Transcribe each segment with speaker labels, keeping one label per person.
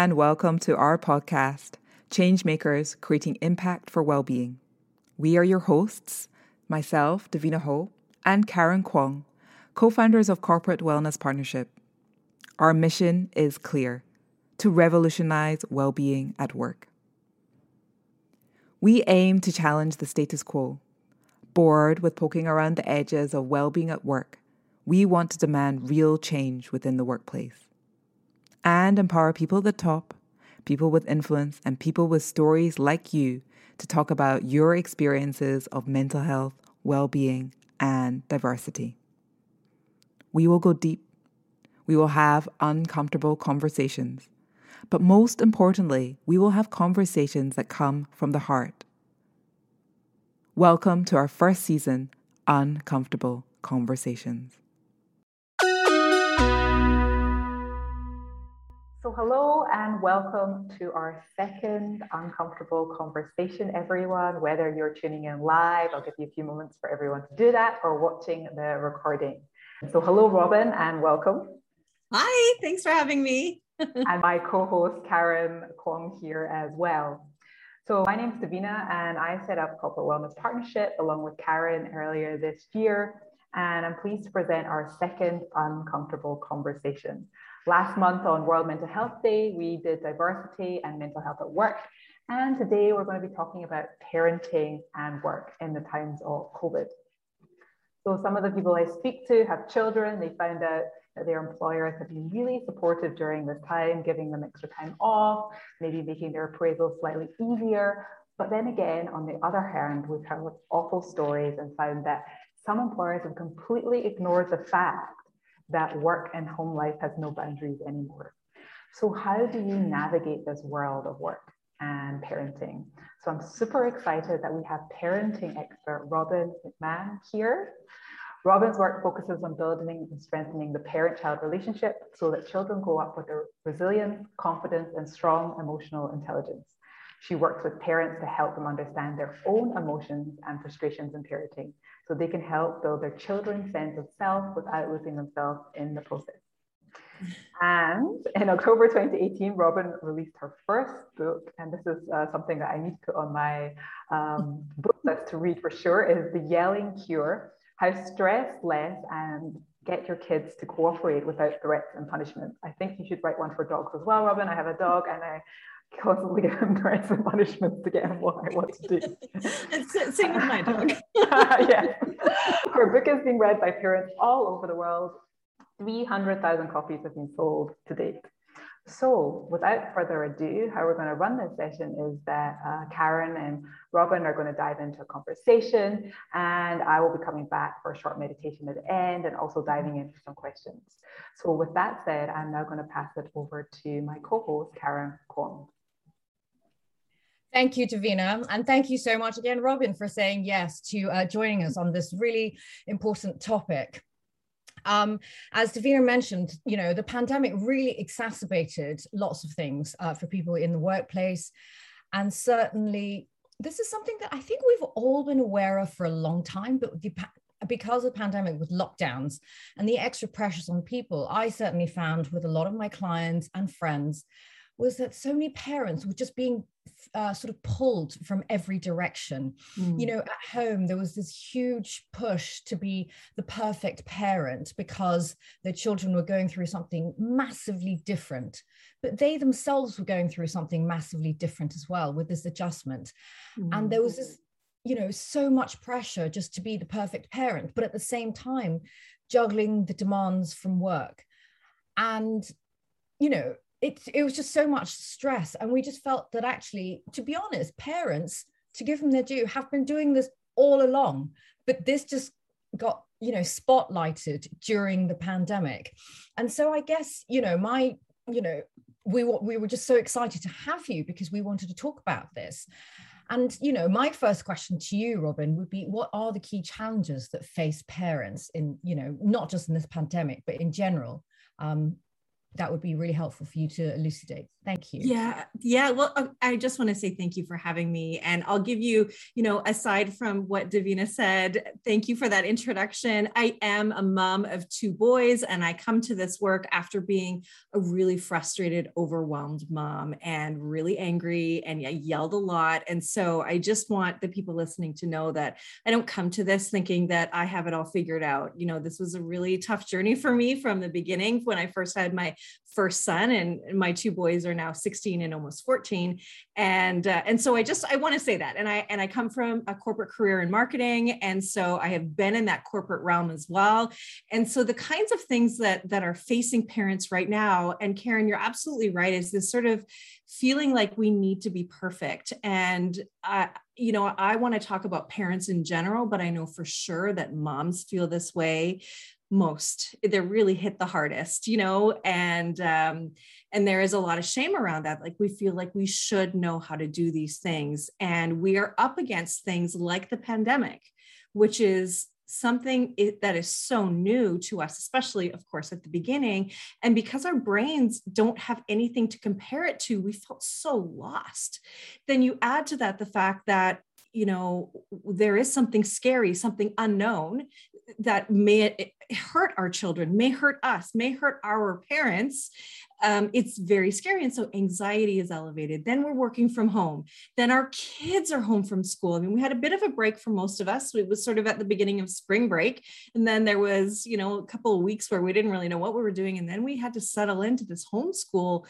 Speaker 1: And welcome to our podcast, Changemakers Creating Impact for Wellbeing. We are your hosts, myself, Davina Ho, and Karen Kwong, co founders of Corporate Wellness Partnership. Our mission is clear to revolutionize well-being at work. We aim to challenge the status quo. Bored with poking around the edges of well-being at work, we want to demand real change within the workplace and empower people at the top, people with influence, and people with stories like you to talk about your experiences of mental health, well-being, and diversity. We will go deep. We will have uncomfortable conversations but most importantly, we will have conversations that come from the heart. Welcome to our first season, Uncomfortable Conversations.
Speaker 2: So, hello and welcome to our second uncomfortable conversation, everyone. Whether you're tuning in live, I'll give you a few moments for everyone to do that, or watching the recording. So, hello, Robbin, and welcome.
Speaker 3: Hi, thanks for having me.
Speaker 2: and my co-host Karen Kwong here as well. So my name is Davina and I set up Corporate Wellness Partnership along with Karen earlier this year. And I'm pleased to present our second uncomfortable conversation. Last month on World Mental Health Day, we did diversity and mental health at work. And today we're going to be talking about parenting and work in the times of COVID. So some of the people I speak to have children. They found out that their employers have been really supportive during this time, giving them extra time off, maybe making their appraisal slightly easier. But then again, on the other hand, we've heard awful stories and found that some employers have completely ignored the fact that work and home life has no boundaries anymore. So, how do you navigate this world of work and parenting? So, I'm super excited that we have parenting expert Robbin McManne here. Robbin's work focuses on building and strengthening the parent-child relationship so that children grow up with a resilience, confidence, and strong emotional intelligence. She works with parents to help them understand their own emotions and frustrations in parenting so they can help build their children's sense of self without losing themselves in the process. And in October 2018, Robbin released her first book, and this is uh, something that I need to put on my um, book list to read for sure, is The Yelling Cure, how stress less and get your kids to cooperate without threats and punishment. I think you should write one for dogs as well, Robbin. I have a dog and I constantly him threats and punishments to get him what I want to do.
Speaker 3: Same with my dog.
Speaker 2: yeah. Her book is being read by parents all over the world. 300,000 copies have been sold to date. So without further ado, how we're going to run this session is that uh, Karen and Robbin are going to dive into a conversation and I will be coming back for a short meditation at the end and also diving into some questions. So with that said, I'm now going to pass it over to my co-host, Karen Kwong.
Speaker 3: Thank you, Davina. And thank you so much again, Robbin, for saying yes to uh, joining us on this really important topic. Um, as Davina mentioned, you know, the pandemic really exacerbated lots of things uh, for people in the workplace. And certainly, this is something that I think we've all been aware of for a long time, but the, because of the pandemic with lockdowns and the extra pressures on people, I certainly found with a lot of my clients and friends was that so many parents were just being uh, sort of pulled from every direction. Mm. You know, at home, there was this huge push to be the perfect parent because their children were going through something massively different. But they themselves were going through something massively different as well with this adjustment. Mm. And there was this, you know, so much pressure just to be the perfect parent, but at the same time, juggling the demands from work. And, you know, it, it was just so much stress. And we just felt that actually, to be honest, parents, to give them their due, have been doing this all along. But this just got, you know, spotlighted during the pandemic. And so I guess, you know, my, you know, we, we were just so excited to have you because we wanted to talk about this. And you know, my first question to you, Robbin, would be: What are the key challenges that face parents in, you know, not just in this pandemic, but in general, um, that would be really helpful for you to elucidate. Thank you.
Speaker 4: Yeah, yeah. Well, uh, I just want to say thank you for having me, and I'll give you, you know, aside from what Davina said, thank you for that introduction. I am a mom of two boys, and I come to this work after being a really frustrated, overwhelmed mom, and really angry, and I yelled a lot. And so I just want the people listening to know that I don't come to this thinking that I have it all figured out. You know, this was a really tough journey for me from the beginning when I first had my first son and my two boys are now 16 and almost 14 and uh, and so i just i want to say that. And i and i come from a corporate career in marketing and so i have been in that corporate realm as well. And so the kinds of things that that are facing parents right now and karen you're absolutely right is this sort of feeling like we need to be perfect. And uh, you know i want to talk about parents in general but i know for sure that moms feel this way most they're really hit the hardest you know and um and there is a lot of shame around that like we feel like we should know how to do these things and we are up against things like the pandemic which is something that is so new to us especially of course at the beginning and because our brains don't have anything to compare it to we felt so lost. Then you add to that the fact that you know there is something scary something unknown that may hurt our children may hurt us may hurt our parents um, it's very scary and so anxiety is elevated. Then we're working from home. Then our kids are home from school. I mean we had a bit of a break for most of us. It was sort of at the beginning of spring break and then there was you know a couple of weeks where we didn't really know what we were doing and then we had to settle into this homeschool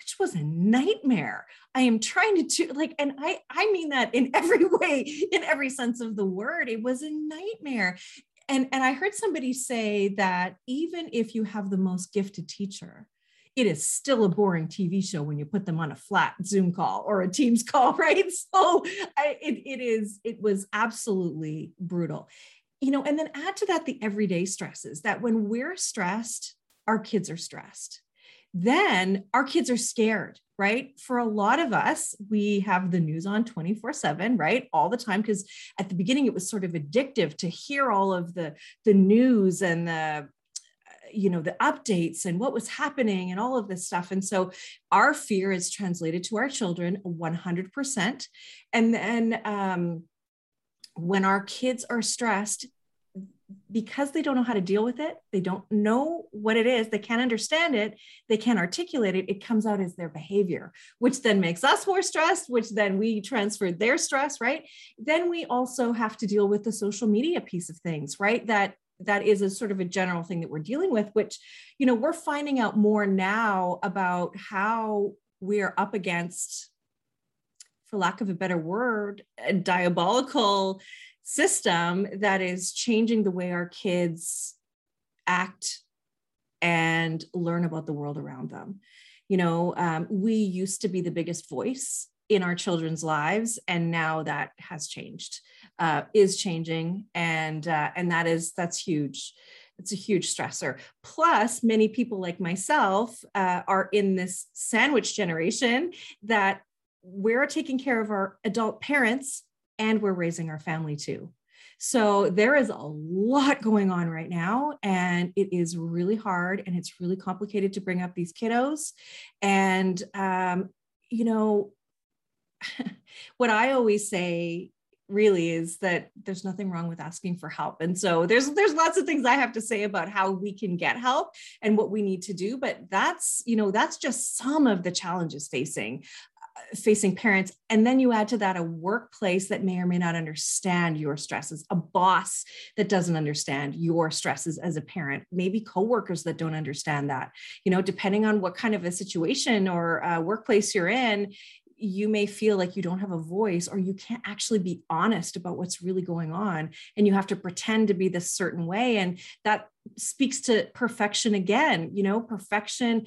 Speaker 4: which was a nightmare. I am trying to do like, and I I mean that in every way, in every sense of the word. It was a nightmare. And, and I heard somebody say that even if you have the most gifted teacher, it is still a boring TV show when you put them on a flat Zoom call or a Teams call, right? So I, it, it is, it was absolutely brutal. You know, and then add to that the everyday stresses that when we're stressed, our kids are stressed then our kids are scared, right? For a lot of us, we have the news on 24 7, right? All the time. Because at the beginning, it was sort of addictive to hear all of the, the news and the, you know the updates and what was happening and all of this stuff and so our fear is translated to our children 100% and then um, when our kids are stressed because they don't know how to deal with it, they don't know what it is, they can't understand it, they can't articulate it, it comes out as their behavior, which then makes us more stressed, which then we transfer their stress, right? Then we also have to deal with the social media piece of things, right? That that is a sort of a general thing that we're dealing with which you know we're finding out more now about how we're up against for lack of a better word diabolical system that is changing the way our kids act and learn about the world around them. You know, um, we used to be the biggest voice in our children's lives, and now that has changed, uh, is changing, and uh, and that is that's huge. It's a huge stressor. Plus, many people like myself uh, are in this sandwich generation that we're taking care of our adult parents and we're raising our family too. So there is a lot going on right now, and it is really hard and it's really complicated to bring up these kiddos. And, um, you know, what I always say really is that there's nothing wrong with asking for help and so there's there's lots of things i have to say about how we can get help and what we need to do but that's you know that's just some of the challenges facing facing parents. And then you add to that a workplace that may or may not understand your stresses a boss that doesn't understand your stresses as a parent maybe coworkers that don't understand that. You know depending on what kind of a situation or uh, workplace you're in you may feel like you don't have a voice or you can't actually be honest about what's really going on. And you have to pretend to be this certain way. And that speaks to perfection again you know perfection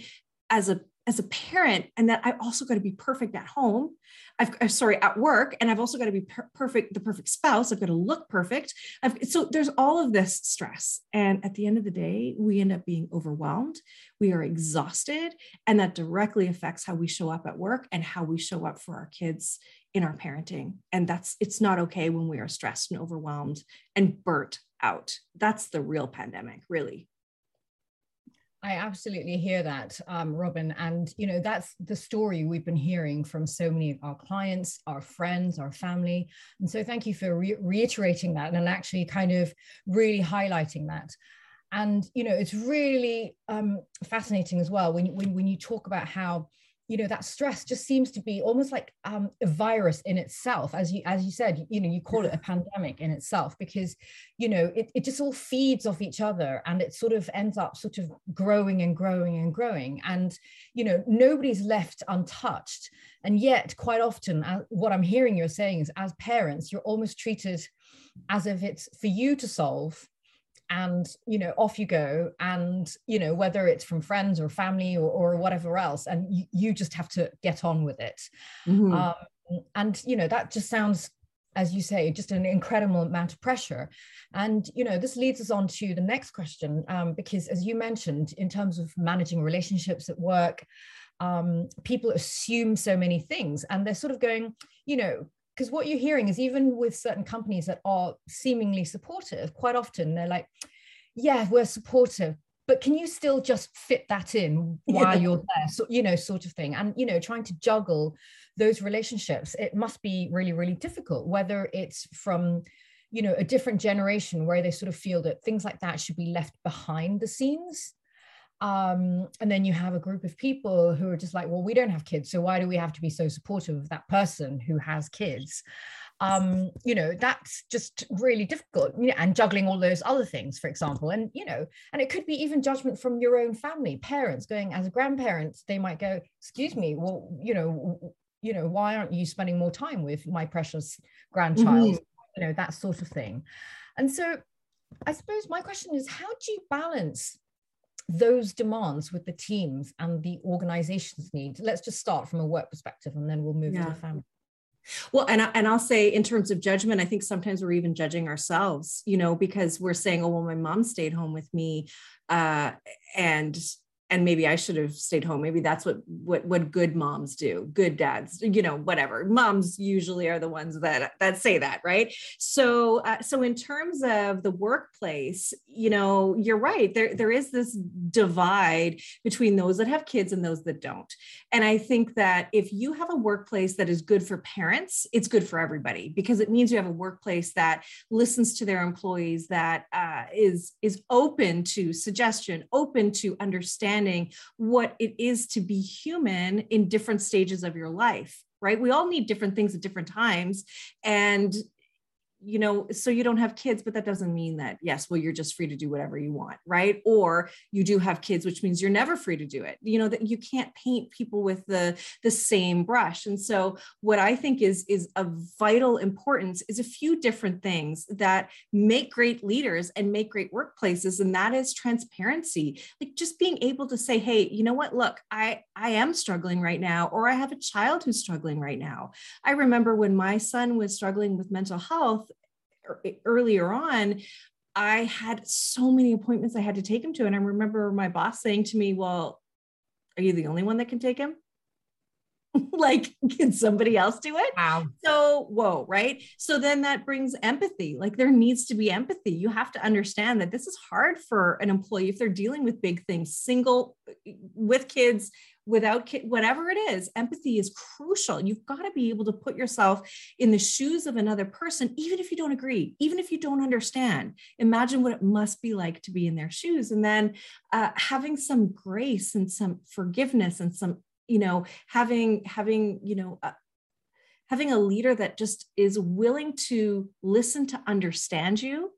Speaker 4: as a as a parent and that I also got to be perfect at home. I've uh, sorry at work, and I've also got to be per- perfect, the perfect spouse. I've got to look perfect. I've, so there's all of this stress, and at the end of the day, we end up being overwhelmed. We are exhausted, and that directly affects how we show up at work and how we show up for our kids in our parenting. And that's it's not okay when we are stressed and overwhelmed and burnt out. That's the real pandemic, really.
Speaker 3: I absolutely hear that, um, Robbin. And, you know, that's the story we've been hearing from so many of our clients, our friends, our family. And so thank you for re- reiterating that and actually kind of really highlighting that. And, you know, it's really um, fascinating as well when, when, when you talk about how you know that stress just seems to be almost like um, a virus in itself as you as you said you know you call it a pandemic in itself because you know it, it just all feeds off each other and it sort of ends up sort of growing and growing and growing. And you know nobody's left untouched. And yet quite often uh, what i'm hearing you're saying is as parents you're almost treated as if it's for you to solve and you know off you go and you know whether it's from friends or family or, or whatever else and you, you just have to get on with it mm-hmm. um, and you know that just sounds as you say just an incredible amount of pressure and you know this leads us on to the next question um, because as you mentioned in terms of managing relationships at work um, people assume so many things and they're sort of going you know because what you're hearing is even with certain companies that are seemingly supportive, quite often they're like, yeah, we're supportive, but can you still just fit that in while you're there? So, you know, sort of thing. And, you know, trying to juggle those relationships, it must be really, really difficult, whether it's from, you know, a different generation where they sort of feel that things like that should be left behind the scenes um, and then you have a group of people who are just like, well, we don't have kids, so why do we have to be so supportive of that person who has kids? Um, you know, that's just really difficult. You know, and juggling all those other things, for example, and you know, and it could be even judgment from your own family, parents going as grandparents, they might go, excuse me, well, you know, you know, why aren't you spending more time with my precious grandchild? Mm-hmm. You know, that sort of thing. And so I suppose my question is how do you balance those demands with the teams and the organization's needs let's just start from a work perspective and then we'll move yeah. to the family
Speaker 4: well, and I, and I'll say in terms of judgment, I think sometimes we're even judging ourselves, you know, because we're saying, oh, well, my mom stayed home with me, uh, and and maybe I should have stayed home. Maybe that's what what what good moms do, good dads, you know, whatever. Moms usually are the ones that that say that, right? So uh, so in terms of the workplace, you know, you're right. There there is this divide between those that have kids and those that don't. And I think that if you have a workplace that is good for parents, it's good for everybody because it means you have a workplace that listens to their employees, that uh, is is open to suggestion, open to understanding understanding what it is to be human in different stages of your life right? We all need different things at different times. And you know, so you don't have kids, but that doesn't mean that, yes, well, you're just free to do whatever you want, right? Or you do have kids, which means you're never free to do it. You know, that you can't paint people with the, the same brush. And so what I think is, is of vital importance is a few different things that make great leaders and make great workplaces. And that is transparency, like just being able to say, hey, you know what, look, I, I am struggling right now, or I have a child who's struggling right now. I remember when my son was struggling with mental health, earlier on, I had so many appointments I had to take him to. And I remember my boss saying to me, Well, are you the only one that can take him? like, can somebody else do it?
Speaker 3: Wow.
Speaker 4: So, whoa, right? So then that brings empathy. Like, there needs to be empathy. You have to understand that this is hard for an employee if they're dealing with big things, single with kids without whatever it is empathy is crucial you've got to be able to put yourself in the shoes of another person even if you don't agree even if you don't understand imagine what it must be like to be in their shoes and then uh, having some grace and some forgiveness and some you know having having you know uh, having a leader that just is willing to listen to understand you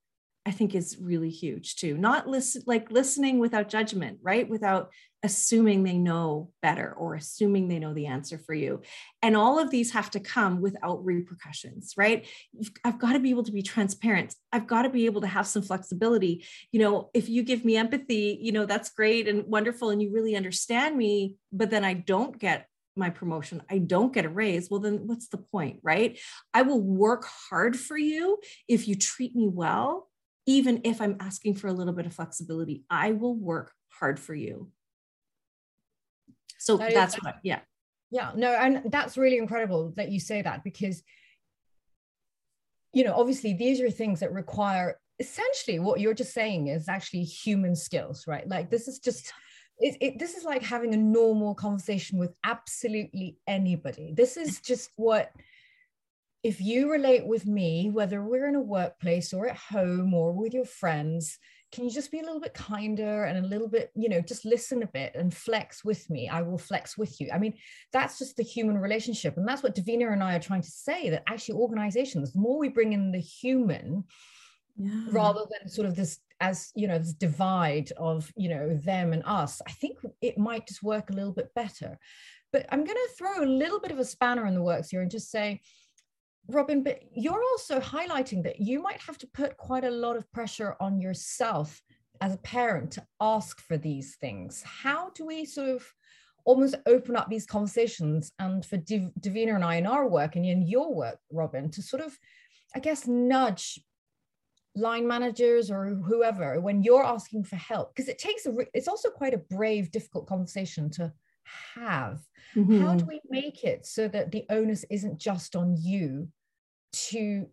Speaker 4: I think is really huge too. Not listen like listening without judgment, right? Without assuming they know better or assuming they know the answer for you. And all of these have to come without repercussions, right? I've got to be able to be transparent. I've got to be able to have some flexibility. You know, if you give me empathy, you know, that's great and wonderful and you really understand me, but then I don't get my promotion, I don't get a raise, well, then what's the point, right? I will work hard for you if you treat me well even if I'm asking for a little bit of flexibility, I will work hard for you. So that that's is, what, yeah.
Speaker 3: Yeah, no, and that's really incredible that you say that because, you know, obviously these are things that require essentially what you're just saying is actually human skills, right? Like this is just it, it, this is like having a normal conversation with absolutely anybody. This is just what, if you relate with me, whether we're in a workplace or at home or with your friends, can you just be a little bit kinder and a little bit, you know, just listen a bit and flex with me? I will flex with you. I mean, that's just the human relationship. And that's what Davina and I are trying to say that actually organizations, the more we bring in the human, yeah. rather than sort of this as you know this divide of you know them and us i think it might just work a little bit better but i'm going to throw a little bit of a spanner in the works here and just say robbin but you're also highlighting that you might have to put quite a lot of pressure on yourself as a parent to ask for these things. How do we sort of almost open up these conversations and for Div- davina and i in our work and in your work robbin to sort of i guess nudge line managers or whoever when you're asking for help? Because it takes a it's also quite a brave difficult conversation to have mm-hmm. how do we make it so that the onus isn't just on you to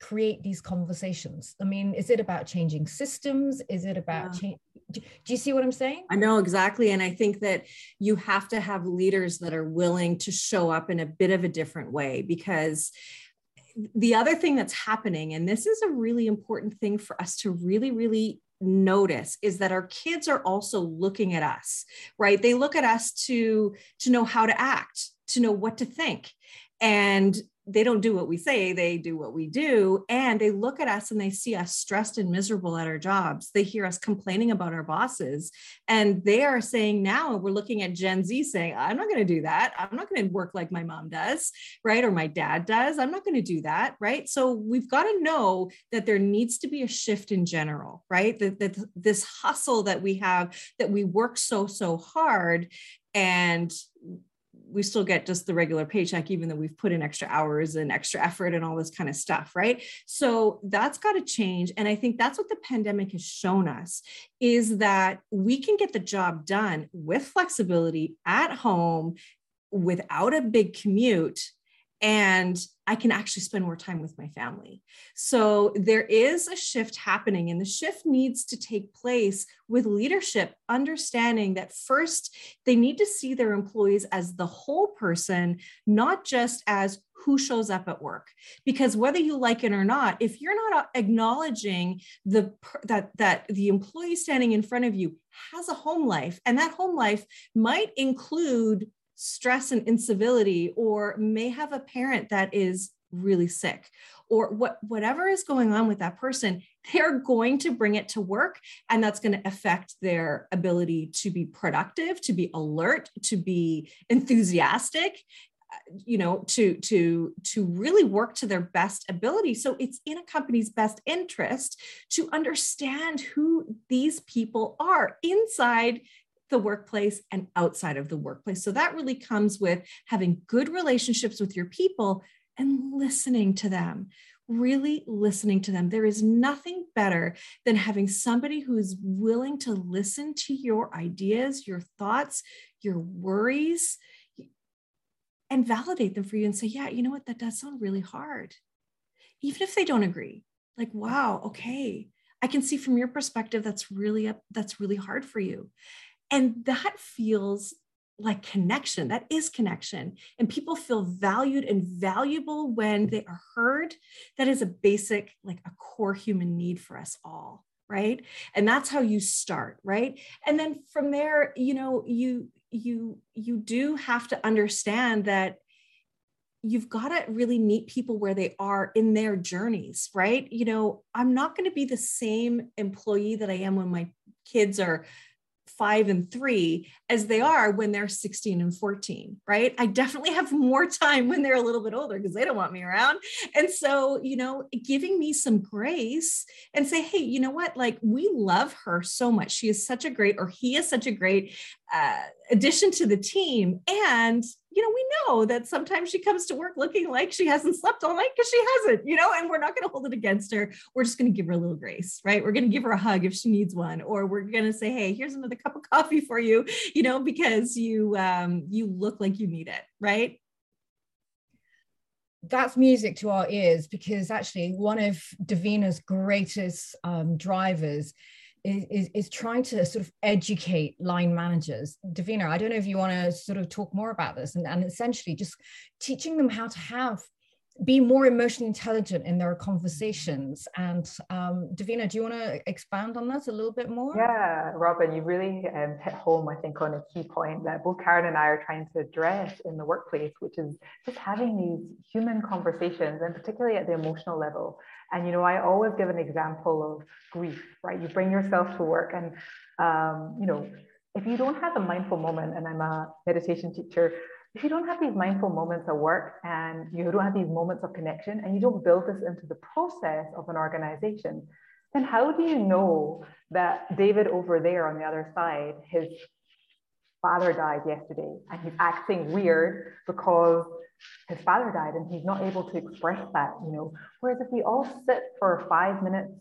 Speaker 3: create these conversations i mean is it about changing systems is it about yeah. change do, do you see what i'm saying
Speaker 4: i know exactly and i think that you have to have leaders that are willing to show up in a bit of a different way because the other thing that's happening, and this is a really important thing for us to really, really notice is that our kids are also looking at us right? They look at us to to know how to act to know what to think. And they don't do what we say, they do what we do. And they look at us and they see us stressed and miserable at our jobs. They hear us complaining about our bosses. And they are saying now, we're looking at Gen Z saying, I'm not going to do that. I'm not going to work like my mom does, right? Or my dad does. I'm not going to do that, right? So we've got to know that there needs to be a shift in general, right? That, that this hustle that we have, that we work so, so hard and we still get just the regular paycheck, even though we've put in extra hours and extra effort and all this kind of stuff, right? So that's got to change. And I think that's what the pandemic has shown us is that we can get the job done with flexibility at home without a big commute and I can actually spend more time with my family. So there is a shift happening, and the shift needs to take place with leadership understanding that first they need to see their employees as the whole person, not just as who shows up at work because whether you like it or not if you're not uh, acknowledging the that that the employee standing in front of you has a home life and that home life might include stress and incivility or may have a parent that is really sick or what whatever is going on with that person they're going to bring it to work and that's going to affect their ability to be productive to be alert to be enthusiastic uh, you know to to to really work to their best ability. So it's in a company's best interest to understand who these people are inside the workplace and outside of the workplace. So that really comes with having good relationships with your people and listening to them, really listening to them. There is nothing better than having somebody who is willing to listen to your ideas, your thoughts, your worries, and validate them for you and say, yeah, you know what, that does sound really hard. Even if they don't agree, like, wow, okay. I can see from your perspective that's really that's really hard for you and that feels like connection. That is connection. And people feel valued and valuable when they are heard. That is a basic, like a core human need for us all. Right. And that's how you start. Right. And then from there, you know, you, you, you do have to understand that you've got to really meet people where they are in their journeys, right? You know, I'm not going to be the same employee that I am when my kids are five and three as they are when they're 16 and 14, right? I definitely have more time when they're a little bit older because they don't want me around. And so, you know, giving me some grace and say, hey, you know what? Like, we love her so much. She is such a great, or he is such a great uh, addition to the team. And you know, we know that sometimes she comes to work looking like she hasn't slept all night because she hasn't, you know, and we're not going to hold it against her. We're just going to give her a little grace, right? We're going to give her a hug if she needs one, or we're going to say, hey, here's another cup of coffee for you, you know, because you um, you look like you need it, right?
Speaker 3: that's music to our ears because actually one of Davina's greatest um, drivers is, is, trying to sort of educate line managers. Davina, I don't know if you want to sort of talk more about this and, and essentially just teaching them how to have be more emotionally intelligent in their conversations. And um, Davina, do you want to expand on that a little bit more?
Speaker 2: Yeah, Robbin, you really um, hit home, I think, on a key point that both Karen and I are trying to address in the workplace, which is just having these human conversations, and particularly at the emotional level. And, you know, I always give an example of grief, right? You bring yourself to work and, um, you know, if you don't have a mindful moment, and I'm a meditation teacher, if you don't have these mindful moments at work and you don't have these moments of connection and you don't build this into the process of an organization, then how do you know that David over there on the other side, his father died yesterday and he's acting weird because his father died and he's not able to express that, you know. Whereas if we all sit for five minutes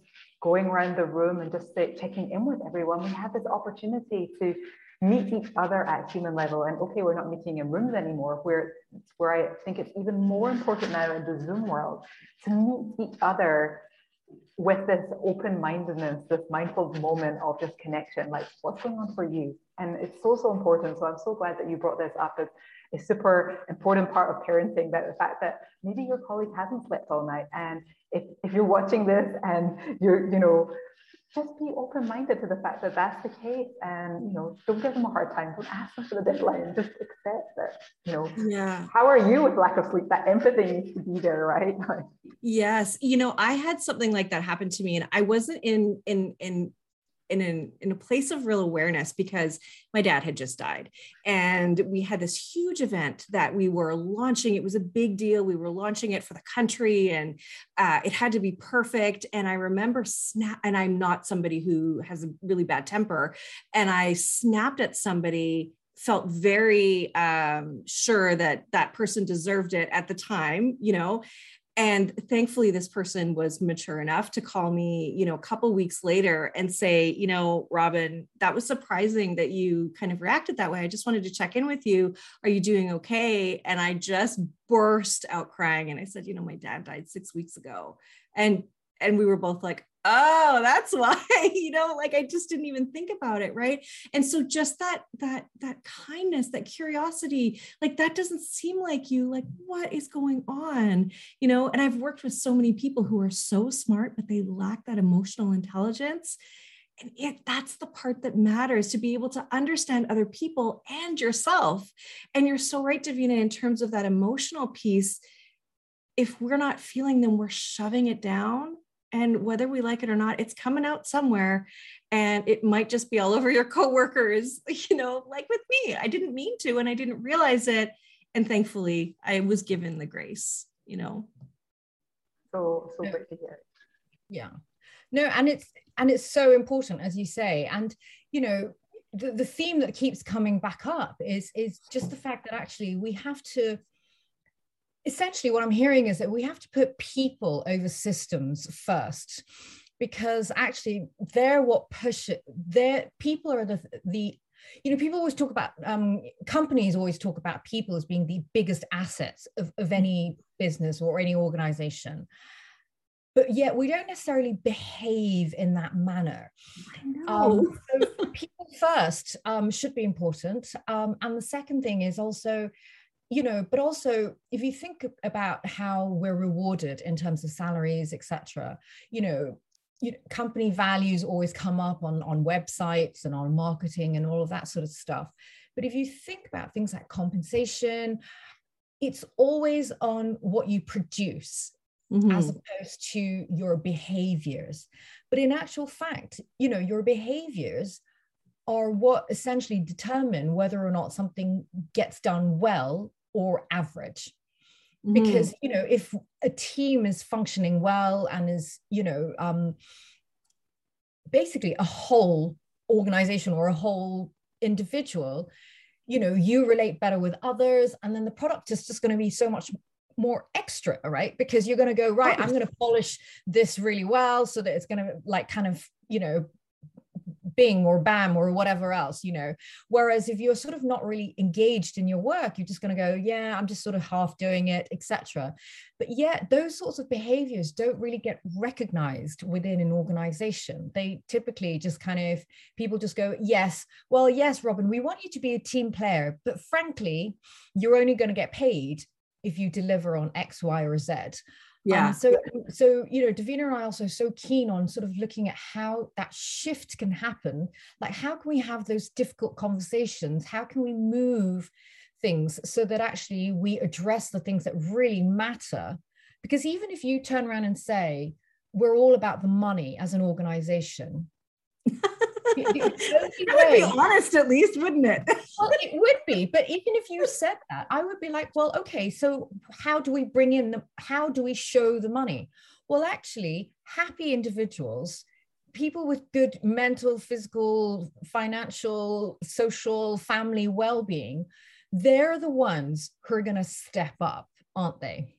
Speaker 2: going around the room and just sit checking in with everyone, we have this opportunity to meet each other at human level. And okay, we're not meeting in rooms anymore, where where I think it's even more important now in the Zoom world to meet each other with this open-mindedness, this mindful moment of just connection, like what's going on for you? And it's so, so important. So I'm so glad that you brought this up as a super important part of parenting, that the fact that maybe your colleague hasn't slept all night. And if, if you're watching this and you're, you know, just be open-minded to the fact that that's the case and you know don't give them a hard time. Don't ask them for the deadline. Just accept that you know
Speaker 4: yeah.
Speaker 2: how are you with lack of sleep? That empathy needs to be there right?
Speaker 4: Yes. You know i had something like that happen to me and i wasn't in in in in an, in a place of real awareness because my dad had just died. And we had this huge event that we were launching. It was a big deal. We were launching it for the country and uh, it had to be perfect. And i remember snap and i'm not somebody who has a really bad temper. And i snapped at somebody felt very um, sure that that person deserved it at the time you know and thankfully this person was mature enough to call me you know a couple weeks later and say you know robbin that was surprising that you kind of reacted that way. I just wanted to check in with you. Are you doing okay? And i just burst out crying and i said you know my dad died six weeks ago. And and we were both like oh that's why you know like i just didn't even think about it right? And so just that that that kindness that curiosity like that doesn't seem like you like what is going on you know? And i've worked with so many people who are so smart but they lack that emotional intelligence. And it that's the part that matters to be able to understand other people and yourself. And you're so right davina in terms of that emotional piece. If we're not feeling them we're shoving it down and whether we like it or not it's coming out somewhere and it might just be all over your coworkers you know like with me. I didn't mean to and i didn't realize it and thankfully i was given the grace you know.
Speaker 2: So so great to hear.
Speaker 3: Yeah. No and it's and it's so important as you say and you know the, the theme that keeps coming back up is is just the fact that actually we have to essentially what I'm hearing is that we have to put people over systems first because actually they're what push it their people are the the you know people always talk about um, companies always talk about people as being the biggest assets of, of any business or any organization but yet we don't necessarily behave in that manner. Um, so people first um, should be important. Um, and the second thing is also you know but also if you think about how we're rewarded in terms of salaries etc you know you know, company values always come up on on websites and on marketing and all of that sort of stuff but if you think about things like compensation it's always on what you produce mm-hmm. as opposed to your behaviors but in actual fact you know your behaviors are what essentially determine whether or not something gets done well or average. Mm. because you know if a team is functioning well and is you know um, basically a whole organization or a whole individual you know you relate better with others and then the product is just going to be so much more extra right? Because you're going to go right i'm going to polish this really well so that it's going to like kind of you know bing or bam or whatever else you know. Whereas if you're sort of not really engaged in your work you're just going to go yeah i'm just sort of half doing it etc but yet those sorts of behaviors don't really get recognized within an organization. They typically just kind of people just go yes well yes robbin we want you to be a team player but frankly you're only going to get paid if you deliver on x y or z
Speaker 4: yeah
Speaker 3: um, so so you know davina and i are also so keen on sort of looking at how that shift can happen. Like how can we have those difficult conversations? How can we move things so that actually we address the things that really matter? Because even if you turn around and say we're all about the money as an organization
Speaker 4: that would be honest at least wouldn't it?
Speaker 3: Well it would be but even if you said that i would be like well okay so how do we bring in the how do we show the money? Well actually happy individuals people with good mental physical financial social family well-being they're the ones who are going to step up aren't they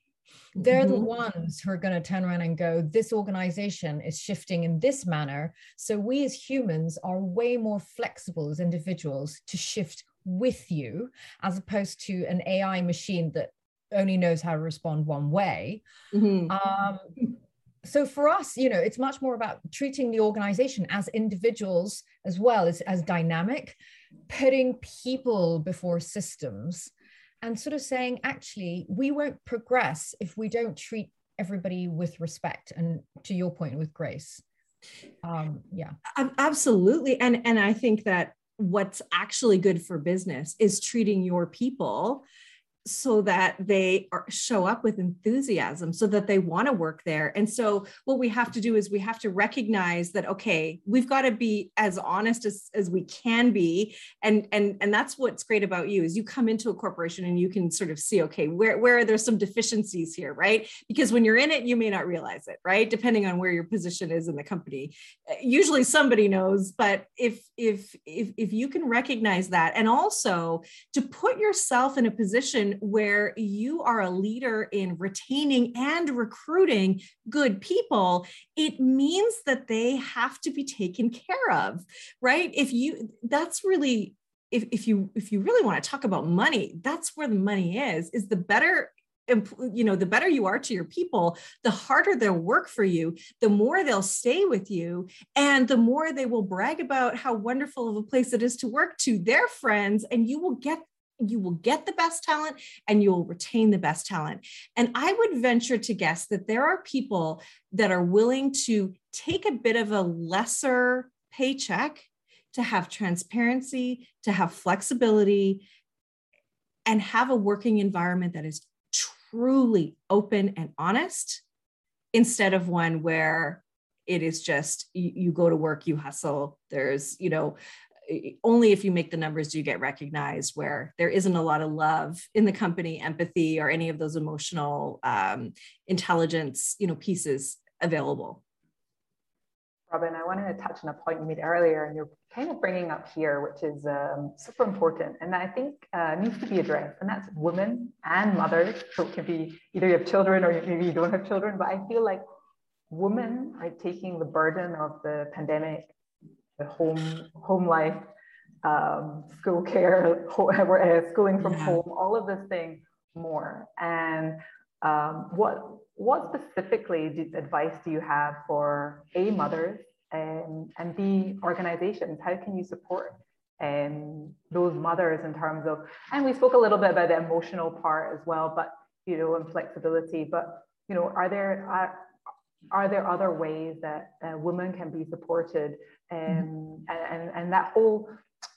Speaker 3: they're mm-hmm. the ones who are going to turn around and go, this organization is shifting in this manner. So we as humans are way more flexible as individuals to shift with you, as opposed to an AI machine that only knows how to respond one way. Mm-hmm. Um, so for us, you know, it's much more about treating the organization as individuals as well as, as dynamic, putting people before systems and sort of saying, actually, we won't progress if we don't treat everybody with respect and to your point with grace. Um, yeah.
Speaker 4: Absolutely. And and I think that what's actually good for business is treating your people so that they are, show up with enthusiasm so that they want to work there. And so what we have to do is we have to recognize that okay we've got to be as honest as, as we can be. And and and that's what's great about you is you come into a corporation and you can sort of see okay where where are there some deficiencies here right? Because when you're in it you may not realize it right? Depending on where your position is in the company. Uh, usually somebody knows but if if if if you can recognize that and also to put yourself in a position where you are a leader in retaining and recruiting good people, it means that they have to be taken care of, right? If you, that's really, if, if you if you really want to talk about money that's where the money is is the better you know the better you are to your people the harder they'll work for you the more they'll stay with you and the more they will brag about how wonderful of a place it is to work to their friends and you will get you will get the best talent and you will retain the best talent. And I would venture to guess that there are people that are willing to take a bit of a lesser paycheck to have transparency, to have flexibility, and have a working environment that is truly open and honest instead of one where it is just you, you, go to work you hustle there's you know only if you make the numbers do you get recognized where there isn't a lot of love in the company empathy or any of those emotional um, intelligence you know pieces available.
Speaker 2: Robbin i wanted to touch on a point you made earlier and you're kind of bringing up here which is um, super important. And i think uh, needs to be addressed. And that's women and mothers. So it can be either you have children or maybe you don't have children. But i feel like women are taking the burden of the pandemic home home life, um, school care, uh, schooling from yeah. home, all of this thing more. And um, what what specifically do, advice do you have for a mothers and and b organizations? How can you support um, those mothers in terms of? And we spoke a little bit about the emotional part as well, but you know, and flexibility. But you know, are there are, are there other ways that uh, women can be supported um, and, and that whole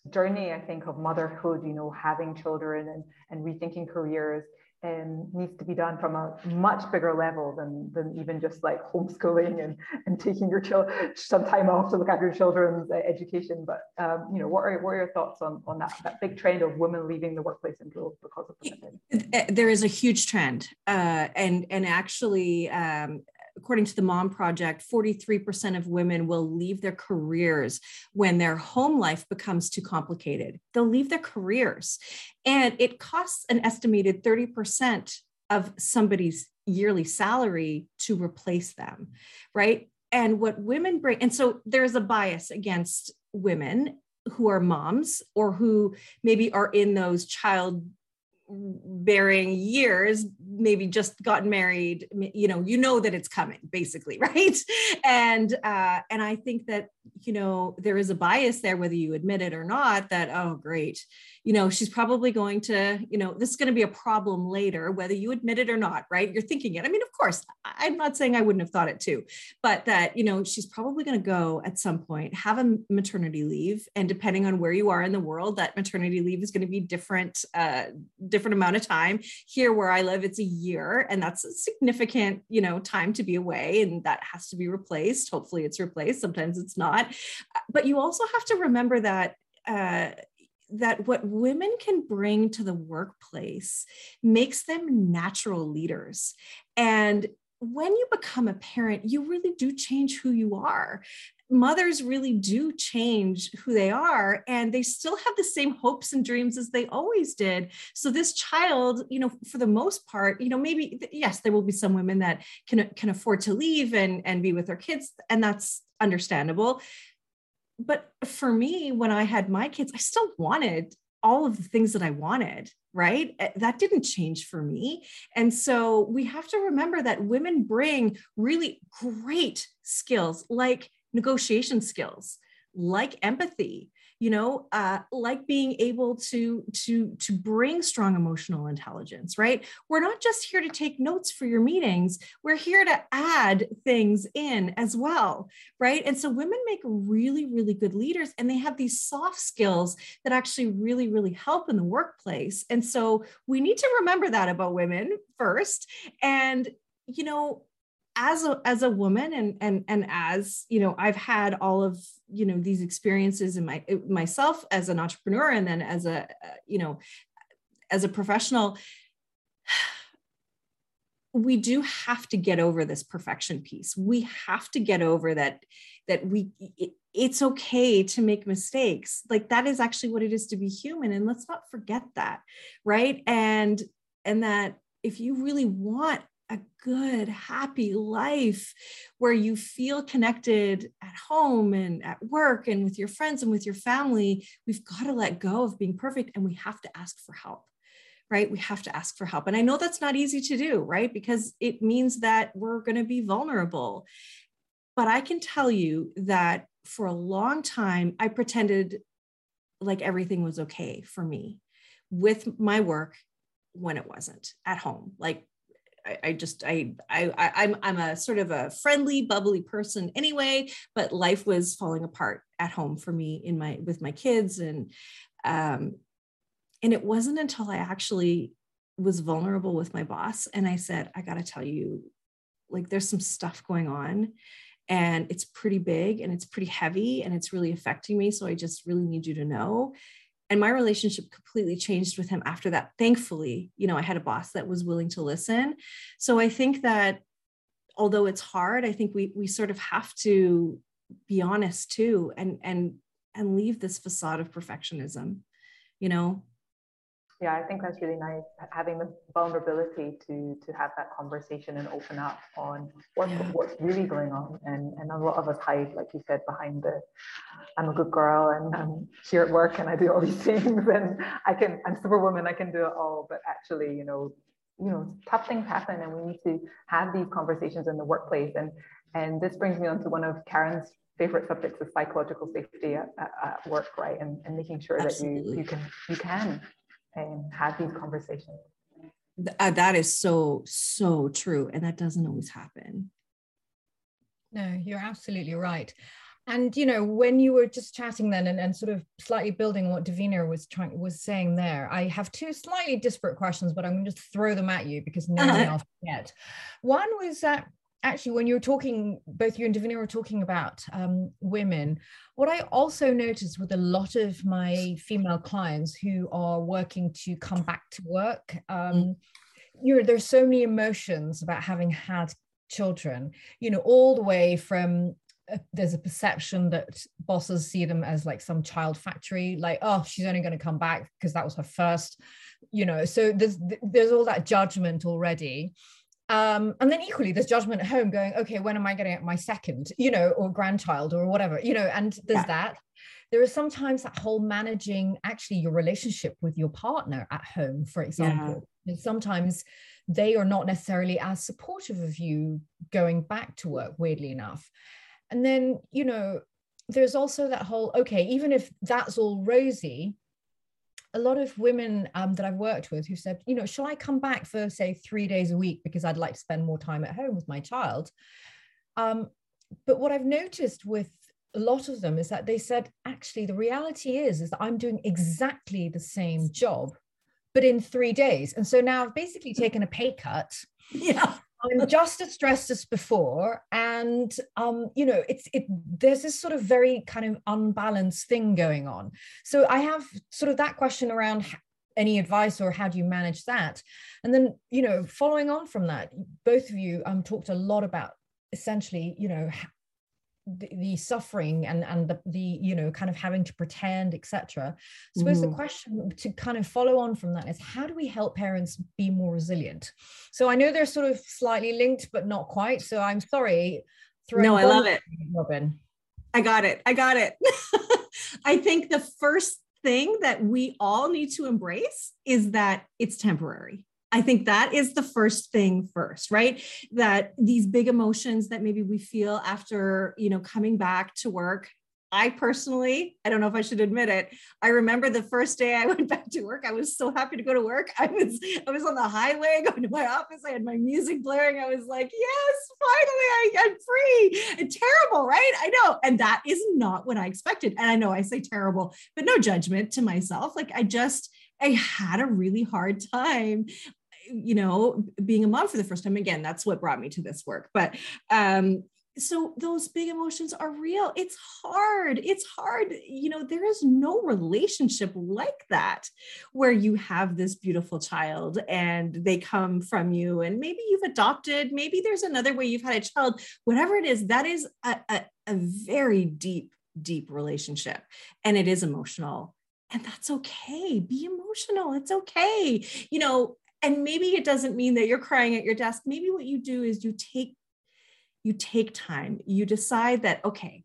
Speaker 2: journey i think of motherhood you know having children and, and rethinking careers um, needs to be done from a much bigger level than, than even just like homeschooling and, and taking your children some time off to look after your children's uh, education. But um, you know, what are, what are your thoughts on, on that, that big trend of women leaving the workplace and droves because of the
Speaker 4: pandemic? There is a huge trend, uh, and and actually, um, according to the Mom Project, 43% of women will leave their careers when their home life becomes too complicated. They'll leave their careers. And it costs an estimated 30% of somebody's yearly salary to replace them, right? And what women bring, and so there's a bias against women who are moms or who maybe are in those child bearing years maybe just gotten married you know you know that it's coming basically right? And uh and i think that you know there is a bias there whether you admit it or not that oh great you know she's probably going to you know this is going to be a problem later whether you admit it or not right? You're thinking it. I mean of course i'm not saying i wouldn't have thought it too but that you know she's probably going to go at some point have a maternity leave and depending on where you are in the world that maternity leave is going to be different uh different amount of time. Here where i live it's a year and that's a significant you know time to be away and that has to be replaced. Hopefully it's replaced. Sometimes it's not but you also have to remember that uh, that what women can bring to the workplace makes them natural leaders. And when you become a parent, you really do change who you are. Mothers really do change who they are, and they still have the same hopes and dreams as they always did. So, this child, you know, for the most part, you know, maybe yes, there will be some women that can can afford to leave and and be with their kids, and that's understandable but for me, when I had my kids, I still wanted all of the things that I wanted, right? Eh, that didn't change for me. And so we have to remember that women bring really great skills like negotiation skills, like empathy, you know uh, like being able to to to bring strong emotional intelligence right? We're not just here to take notes for your meetings we're here to add things in as well right? And so women make really really good leaders and they have these soft skills that actually really really help in the workplace. And so we need to remember that about women first. And you know as a as a woman and and and as you know i've had all of you know these experiences in my myself as an entrepreneur and then as a uh, you know as a professional we do have to get over this perfection piece. We have to get over that that we it, it's okay to make mistakes. Like that is actually what it is to be human and let's not forget that right? And and that if you really want a good, happy life where you feel connected at home and at work and with your friends and with your family, we've got to let go of being perfect and we have to ask for help. Right? We have to ask for help. And I know that's not easy to do, right? Because it means that we're going to be vulnerable. But I can tell you that for a long time, I pretended like everything was okay for me with my work when it wasn't at home. Like I, I just I, I I'm I'm a sort of a friendly, bubbly person anyway, but life was falling apart at home for me in my with my kids and um and it wasn't until I actually was vulnerable with my boss and I said, I got to tell you, like there's some stuff going on and it's pretty big and it's pretty heavy and it's really affecting me. So I just really need you to know and my relationship completely changed with him after that. Thankfully you know i had a boss that was willing to listen. So i think that although it's hard i think we we sort of have to be honest too and and and leave this facade of perfectionism you know
Speaker 2: yeah i think that's really nice having the vulnerability to to have that conversation and open up on what, yeah. what's really going on and and a lot of us hide like you said behind the i'm a good girl and i'm here at work and i do all these things and i can i'm superwoman i can do it all but actually you know you know tough things happen and we need to have these conversations in the workplace and and this brings me on to one of karen's favorite subjects is psychological safety at, at, at work right and, and making sure Absolutely. that you you can you can and have these conversations.
Speaker 4: Uh, that is so, so true. And that doesn't always happen.
Speaker 3: No, you're absolutely right. And you know, when you were just chatting then and, and sort of slightly building what Davina was trying was saying there, I have two slightly disparate questions, but I'm going to just throw them at you because no one else yet. One was that actually when you were talking both you and davina were talking about um, women what i also noticed with a lot of my female clients who are working to come back to work um, mm. you know there's so many emotions about having had children you know all the way from uh, there's a perception that bosses see them as like some child factory like oh she's only going to come back because that was her first you know so there's there's all that judgment already um, and then equally there's judgment at home going okay when am i going to get my second you know or grandchild or whatever you know and there's yeah. that there is sometimes that whole managing actually your relationship with your partner at home for example yeah. and sometimes they are not necessarily as supportive of you going back to work weirdly enough and then you know there's also that whole okay even if that's all rosy a lot of women um, that I've worked with who said, you know, shall I come back for say three days a week because I'd like to spend more time at home with my child? Um, but what I've noticed with a lot of them is that they said, actually, the reality is, is that I'm doing exactly the same job, but in three days. And so now I've basically taken a pay cut.
Speaker 4: Yeah.
Speaker 3: I'm just as stressed as before, and um, you know, it's it. There's this sort of very kind of unbalanced thing going on. So I have sort of that question around any advice or how do you manage that, and then you know, following on from that, both of you um talked a lot about essentially, you know, the, the, suffering and and the, the you know kind of having to pretend etc i suppose mm-hmm. the question to kind of follow on from that is how do we help parents be more resilient? So i know they're sort of slightly linked but not quite. So i'm sorry
Speaker 4: no i love it.
Speaker 3: robbin.
Speaker 4: I got it. I got it. I think the first thing that we all need to embrace is that it's temporary I think that is the first thing first, right? That these big emotions that maybe we feel after, you know, coming back to work. I personally, I don't know if I should admit it. I remember the first day I went back to work. I was so happy to go to work. I was I was on the highway going to my office. I had my music blaring. I was like, yes, finally, I, I'm free. And terrible, right? I know. And that is not what I expected. And I know I say terrible, but no judgment to myself. Like I just I had a really hard time you know, being a mom for the first time. Again, that's what brought me to this work. But um, so those big emotions are real. It's hard. It's hard. You know, there is no relationship like that where you have this beautiful child and they come from you, and maybe you've adopted, maybe there's another way you've had a child, whatever it is, that is a, a, a very deep, deep relationship. And it is emotional. And that's okay. Be emotional. It's okay. You know, and maybe it doesn't mean that you're crying at your desk. Maybe what you do is you take you take time. You decide that okay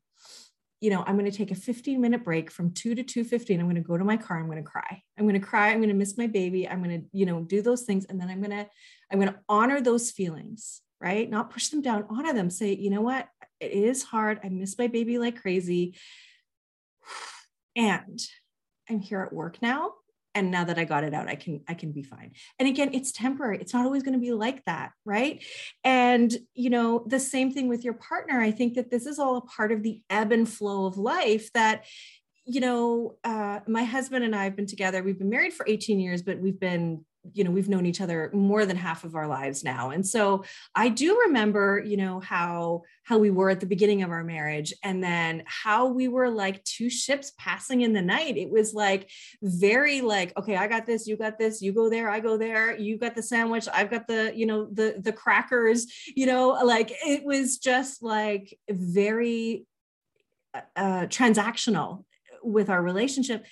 Speaker 4: you know i'm going to take a 15 minute break from 2 to 2.15 i'm going to go to my car. I'm going to cry. I'm going to cry. I'm going to miss my baby. I'm going to you know do those things. And then i'm going to i'm going to honor those feelings right? Not push them down honor them. Say you know what? It is hard. I miss my baby like crazy. And i'm here at work now and now that i got it out i can i can be fine. And again it's temporary. It's not always going to be like that right? And you know the same thing with your partner. I think that this is all a part of the ebb and flow of life that you know uh, my husband and i have been together. We've been married for 18 years but we've been you know we've known each other more than half of our lives now. And so i do remember you know how how we were at the beginning of our marriage and then how we were like two ships passing in the night. It was like very like okay i got this you got this you go there i go there you got the sandwich i've got the you know the the crackers you know? Like it was just like very uh, transactional with our relationship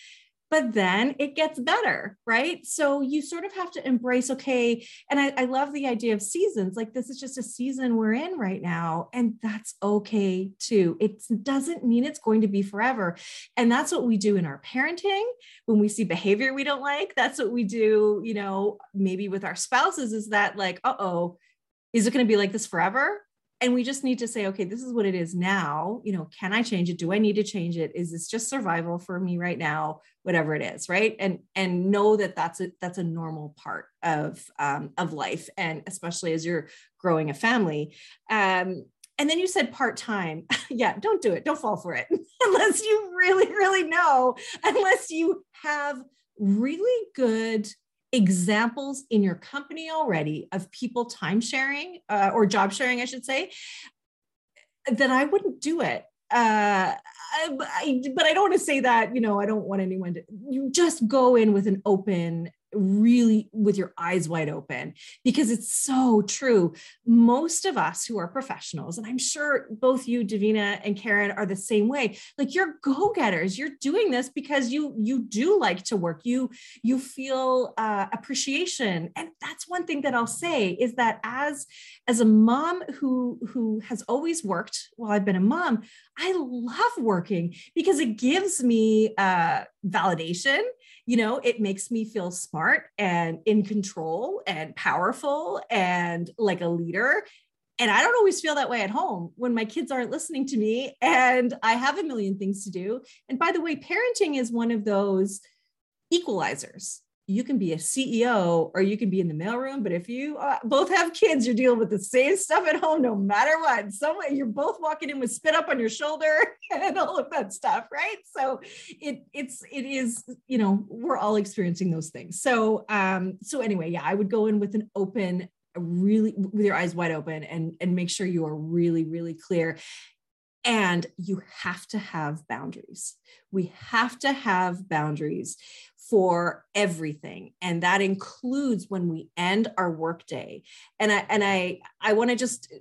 Speaker 4: but then it gets better, right? So you sort of have to embrace, okay. And I, I, love the idea of seasons. Like this is just a season we're in right now, and that's okay too. It doesn't mean it's going to be forever. And that's what we do in our parenting when we see behavior we don't like. That's what we do, you know, maybe with our spouses is that like, uh oh, is it going to be like this forever? And we just need to say okay this is what it is now. You know can i change it? Do i need to change it? Is this just survival for me right now? Whatever it is right? And and know that that's a that's a normal part of um, of life and especially as you're growing a family. Um, and then you said part time. yeah, don't do it. Don't fall for it. Unless you really, really know, unless you have really good examples in your company already of people time sharing uh, or job sharing, I should say, that I wouldn't do it. Uh, I, but I don't want to say that, you know, I don't want anyone to, you just go in with an open really with your eyes wide open because it's so true. Most of us who are professionals, and I'm sure both you, Davina and Karen, are the same way. Like you're go-getters. You're doing this because you you do like to work. You you feel uh, appreciation, and that's one thing that I'll say is that as as a mom who who has always worked while I've been a mom, I love working because it gives me uh, validation you know, it makes me feel smart and in control and powerful and like a leader. And I don't always feel that way at home when my kids aren't listening to me and I have a million things to do. And by the way, parenting is one of those equalizers you can be a CEO or you can be in the mailroom. But if you uh, both have kids, you're dealing with the same stuff at home, no matter what. Some you're both walking in with spit up on your shoulder and all of that stuff, right? So it it's it is you know we're all experiencing those things. So um so anyway, yeah, I would go in with an open really with your eyes wide open and and make sure you are really really clear and you have to have boundaries. We have to have boundaries for everything and that includes when we end our workday and i and i i want to just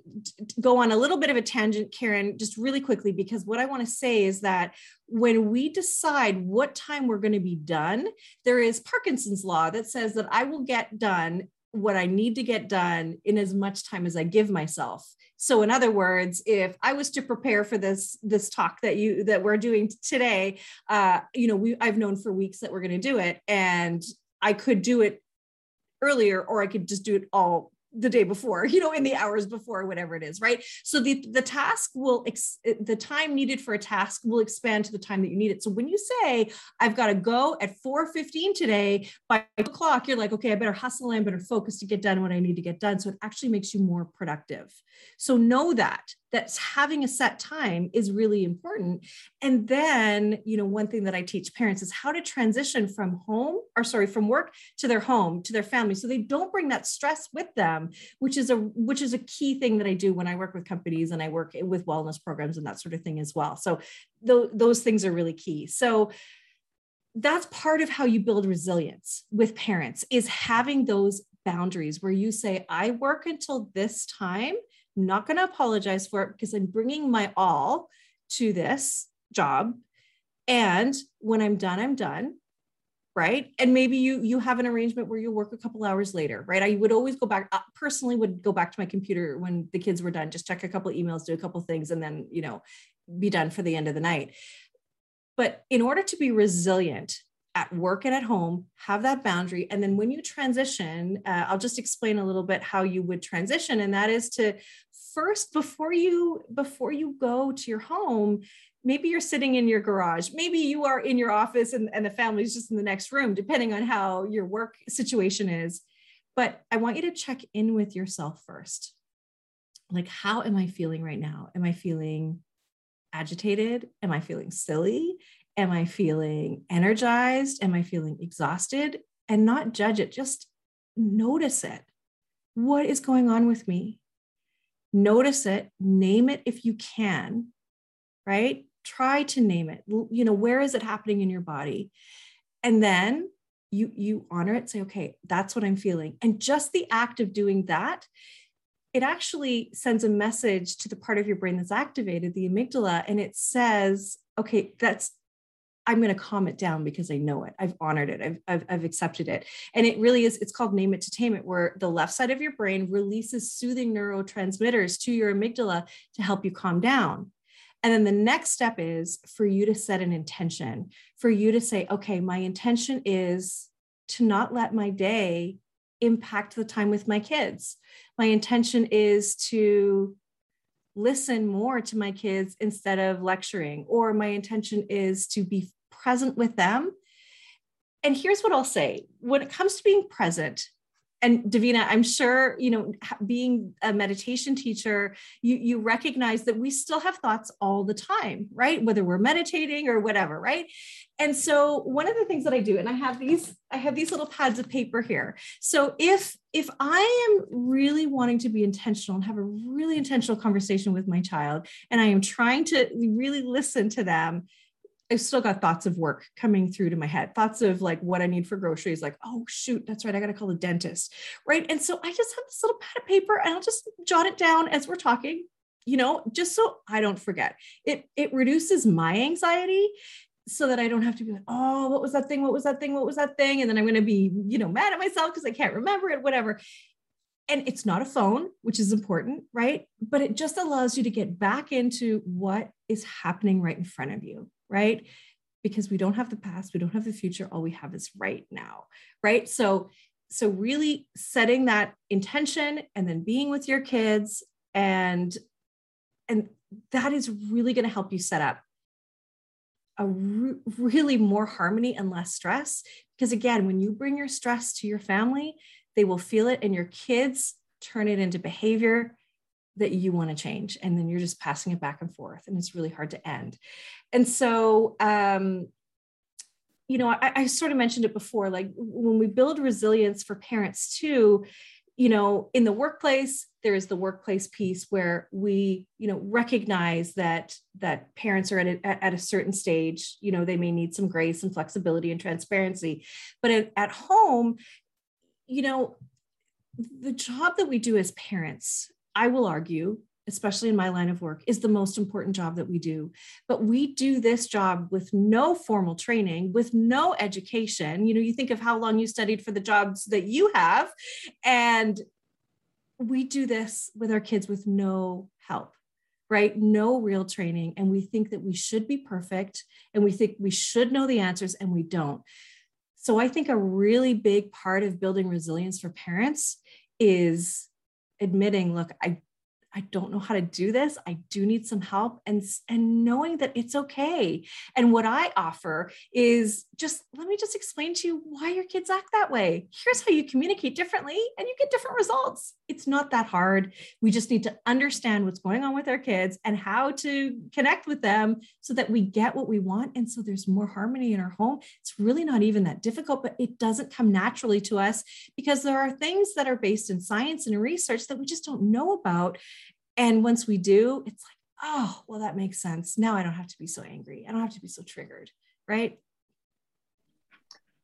Speaker 4: go on a little bit of a tangent karen just really quickly because what i want to say is that when we decide what time we're going to be done there is parkinson's law that says that i will get done what i need to get done in as much time as i give myself. So in other words if i was to prepare for this this talk that you that we're doing today uh you know we i've known for weeks that we're going to do it and i could do it earlier or i could just do it all the day before you know in the hours before whatever it is right? So the the task will ex- the time needed for a task will expand to the time that you need it. So when you say i've got to go at 4.15 today by o'clock you're like okay i better hustle and better focus to get done what i need to get done. So it actually makes you more productive. So know that that having a set time is really important. And then you know one thing that i teach parents is how to transition from home or sorry from work to their home to their family so they don't bring that stress with them which is a which is a key thing that i do when i work with companies and i work with wellness programs and that sort of thing as well. So th- those things are really key. So that's part of how you build resilience with parents is having those boundaries where you say i work until this time not going to apologize for it because I'm bringing my all to this job. And when I'm done, I'm done. Right. And maybe you you have an arrangement where you work a couple hours later, right? I would always go back, uh, personally would go back to my computer when the kids were done, just check a couple emails, do a couple things, and then, you know, be done for the end of the night. But in order to be resilient, at work and at home have that boundary and then when you transition uh, i'll just explain a little bit how you would transition and that is to first before you before you go to your home maybe you're sitting in your garage. Maybe you are in your office and, and the family's just in the next room depending on how your work situation is. But i want you to check in with yourself first. Like how am i feeling right now? Am i feeling agitated? Am i feeling silly? Am i feeling energized? Am i feeling exhausted? And not judge it just notice it. What is going on with me notice it, name it if you can, right? Try to name it. You know, where is it happening in your body? And then you you honor it, say, okay, that's what I'm feeling. And just the act of doing that, it actually sends a message to the part of your brain that's activated, the amygdala, and it says, okay, that's I'm going to calm it down because I know it. I've honored it. I've, I've, I've, accepted it. And it really is, it's called name it to tame it, where the left side of your brain releases soothing neurotransmitters to your amygdala to help you calm down. And then the next step is for you to set an intention, for you to say, okay, my intention is to not let my day impact the time with my kids. My intention is to listen more to my kids instead of lecturing, or my intention is to be present with them. And here's what I'll say when it comes to being present, and Davina, I'm sure, you know, being a meditation teacher, you, you recognize that we still have thoughts all the time, right? Whether we're meditating or whatever, right? And so one of the things that I do, and I have these, I have these little pads of paper here. So if if I am really wanting to be intentional and have a really intentional conversation with my child, and I am trying to really listen to them, I've still got thoughts of work coming through to my head, thoughts of like what I need for groceries, like, oh, shoot, that's right. I got to call the dentist. Right. And so I just have this little pad of paper and I'll just jot it down as we're talking, you know, just so I don't forget. It, it reduces my anxiety so that I don't have to be like, oh, what was that thing? What was that thing? What was that thing? And then I'm to be, you know, mad at myself because I can't remember it, whatever. And it's not a phone, which is important, right? But it just allows you to get back into what is happening right in front of you right? Because we don't have the past, we don't have the future, all we have is right now, right? So so really setting that intention and then being with your kids and and that is really going to help you set up a re- really more harmony and less stress because again when you bring your stress to your family they will feel it and your kids turn it into behavior that you want to change and then you're just passing it back and forth and it's really hard to end. And so um, you know I, I sort of mentioned it before like when we build resilience for parents too you know in the workplace there is the workplace piece where we you know recognize that that parents are at a, at a certain stage you know they may need some grace and flexibility and transparency. But at, at home you know the job that we do as parents I will argue, especially in my line of work, is the most important job that we do. But we do this job with no formal training, with no education. You know, you think of how long you studied for the jobs that you have, and we do this with our kids with no help right? No real training. And we think that we should be perfect and we think we should know the answers and we don't. So I think a really big part of building resilience for parents is admitting, look, I I don't know how to do this. I do need some help and and knowing that it's okay. And what I offer is just let me just explain to you why your kids act that way. Here's how you communicate differently and you get different results. It's not that hard. We just need to understand what's going on with our kids and how to connect with them so that we get what we want and so there's more harmony in our home. It's really not even that difficult, but it doesn't come naturally to us because there are things that are based in science and research that we just don't know about and once we do, it's like, oh, well, that makes sense. Now I don't have to be so angry. I don't have to be so triggered, right?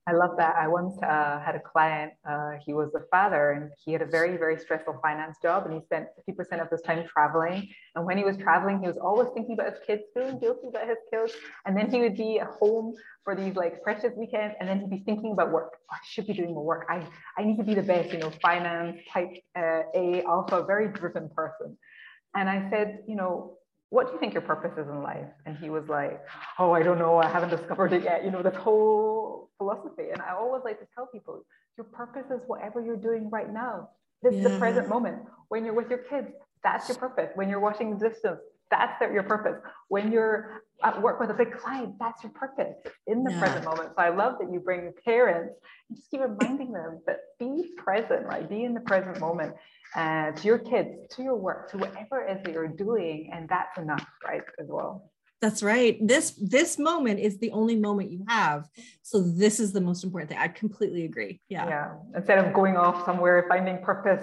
Speaker 2: I love that. I once uh, had a client, uh, he was a father and he had a very, very stressful finance job and he spent 50% of his time traveling. And when he was traveling, he was always thinking about his kids, feeling guilty about his kids. And then he would be at home for these like precious weekends and then he'd be thinking about work. Oh, I should be doing more work. I, I need to be the best, you know, finance type uh, A, alpha, very driven person. And I said, you know, what do you think your purpose is in life? And he was like, oh, I don't know. I haven't discovered it yet. You know, this whole philosophy. And I always like to tell people, your purpose is whatever you're doing right now. This is the mm-hmm. present moment. When you're with your kids, that's your purpose. When you're watching the distance, that's your purpose. When you're at work with a big client, that's your purpose in the yeah. present moment. So I love that you bring parents and just keep reminding them that be present, right? Be in the present moment uh, to your kids, to your work, to whatever it is that you're doing. And that's enough, right? As well.
Speaker 4: That's right. This this moment is the only moment you have. So this is the most important thing. I completely agree. Yeah.
Speaker 2: Yeah. Instead of going off somewhere, finding purpose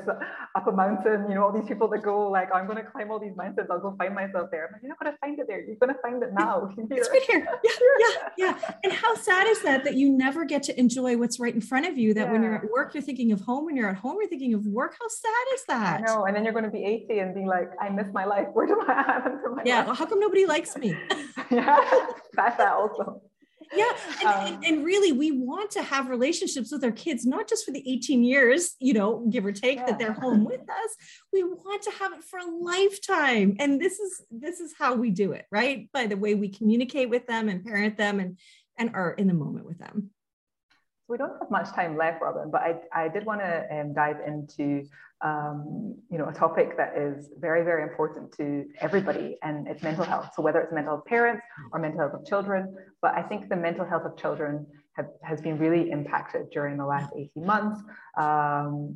Speaker 2: up a mountain, you know, all these people that go like, I'm going to climb all these mountains. I'll go find myself there. I'm like, you're not going to find it there. You're going to find it now.
Speaker 4: It's right here. Yeah, yeah, yeah. And how sad is that that you never get to enjoy what's right in front of you? That yeah. when you're at work, you're thinking of home. When you're at home, you're thinking of work. How sad is that?
Speaker 2: No. And then you're going to be 80 and be like, I miss my life. Where do I happen to my
Speaker 4: yeah.
Speaker 2: life?
Speaker 4: Well, how come nobody likes me?
Speaker 2: Yeah, that's that also.
Speaker 4: Yeah. And, um, and, and, really, we want to have relationships with our kids, not just for the 18 years, you know, give or take, yeah. that they're home with us. We want to have it for a lifetime. And this is this is how we do it, right? By the way we communicate with them and parent them and and are in the moment with them
Speaker 2: we don't have much time left, Robbin, but I, I did want to um, dive into um, you know a topic that is very very important to everybody, and it's mental health. So whether it's mental health parents or mental health of children, but I think the mental health of children have, has been really impacted during the last 18 months. Um,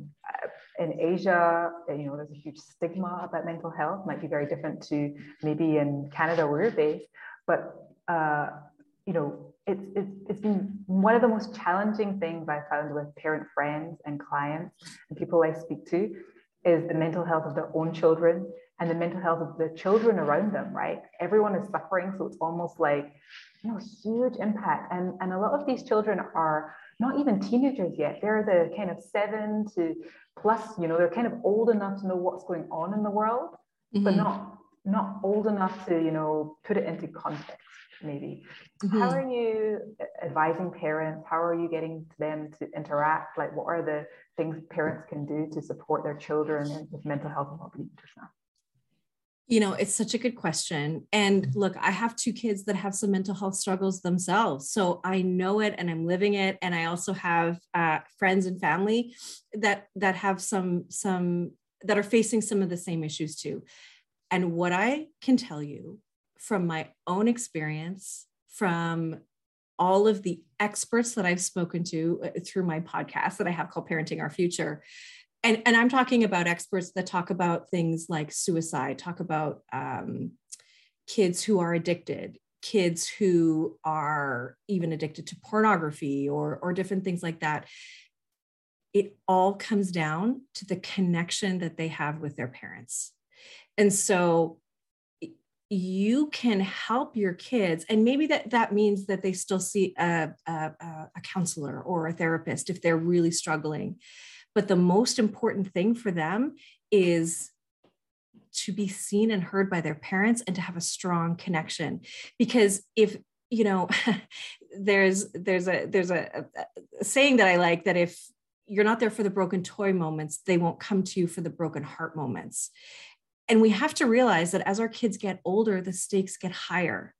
Speaker 2: in Asia, you know, there's a huge stigma about mental health. Might be very different to maybe in Canada where you're based, but uh, you know it's, it's, it's been one of the most challenging things I found with parent friends and clients and people I speak to is the mental health of their own children and the mental health of the children around them, right? Everyone is suffering. So it's almost like you know, huge impact. And, and a lot of these children are not even teenagers yet. They're the kind of seven to plus, you know, they're kind of old enough to know what's going on in the world, mm-hmm. but not not old enough to, you know, put it into context, maybe. Mm-hmm. How are you advising parents? How are you getting them to interact? Like what are the things parents can do to support their children with mental health and well-being just now?
Speaker 4: You know, it's such a good question. And look, I have two kids that have some mental health struggles themselves. So I know it and I'm living it. And I also have uh, friends and family that that have some some that are facing some of the same issues too. And what I can tell you from my own experience, from all of the experts that I've spoken to uh, through my podcast that I have called Parenting Our Future, and, and I'm talking about experts that talk about things like suicide, talk about um, kids who are addicted, kids who are even addicted to pornography or, or different things like that. It all comes down to the connection that they have with their parents. And so you can help your kids and maybe that that means that they still see a, a, a counselor or a therapist if they're really struggling but the most important thing for them is to be seen and heard by their parents and to have a strong connection. Because if you know, there's there's a there's a, a saying that I like that if you're not there for the broken toy moments, they won't come to you for the broken heart moments. And we have to realize that as our kids get older, the stakes get higher.